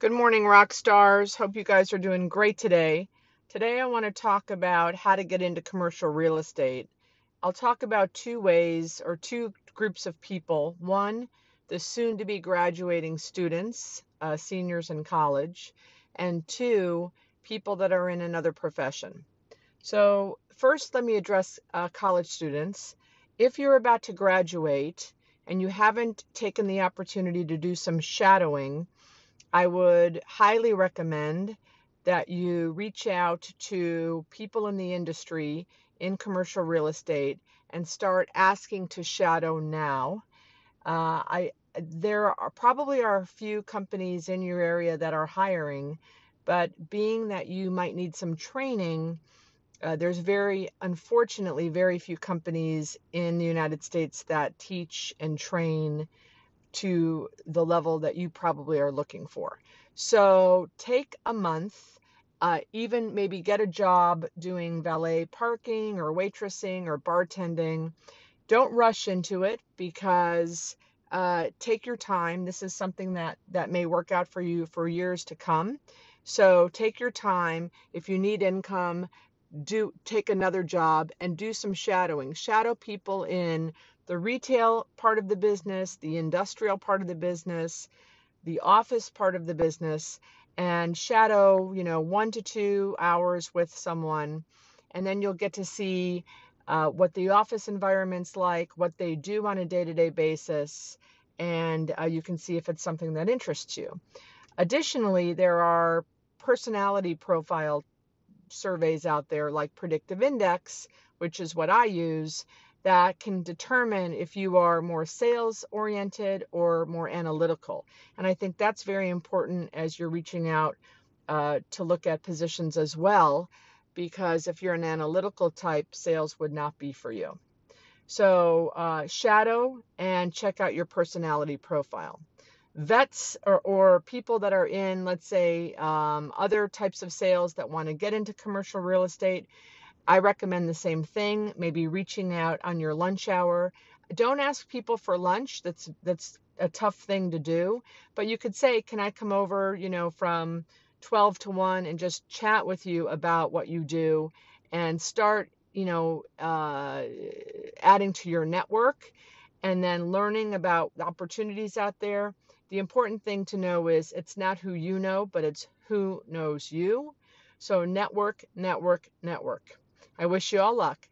Good morning, rock stars. Hope you guys are doing great today. Today, I want to talk about how to get into commercial real estate. I'll talk about two ways or two groups of people. One, the soon to be graduating students, uh, seniors in college, and two, people that are in another profession. So, first, let me address uh, college students. If you're about to graduate and you haven't taken the opportunity to do some shadowing, I would highly recommend that you reach out to people in the industry in commercial real estate and start asking to shadow now. Uh, I there are probably are a few companies in your area that are hiring, but being that you might need some training, uh, there's very unfortunately very few companies in the United States that teach and train to the level that you probably are looking for. So take a month, uh, even maybe get a job doing valet parking or waitressing or bartending. Don't rush into it because uh, take your time. This is something that that may work out for you for years to come. So take your time. If you need income, do take another job and do some shadowing. Shadow people in the retail part of the business, the industrial part of the business, the office part of the business, and shadow, you know, one to two hours with someone. And then you'll get to see uh, what the office environment's like, what they do on a day to day basis, and uh, you can see if it's something that interests you. Additionally, there are personality profile surveys out there like Predictive Index, which is what I use, that can determine if you are more sales oriented or more analytical. And I think that's very important as you're reaching out uh, to look at positions as well, because if you're an analytical type, sales would not be for you. So, uh, shadow and check out your personality profile vets or, or people that are in, let's say, um, other types of sales that want to get into commercial real estate, I recommend the same thing. Maybe reaching out on your lunch hour. Don't ask people for lunch. That's that's a tough thing to do. But you could say, "Can I come over?" You know, from 12 to 1 and just chat with you about what you do and start you know uh, adding to your network and then learning about opportunities out there the important thing to know is it's not who you know, but it's who knows you. So network, network, network. I wish you all luck.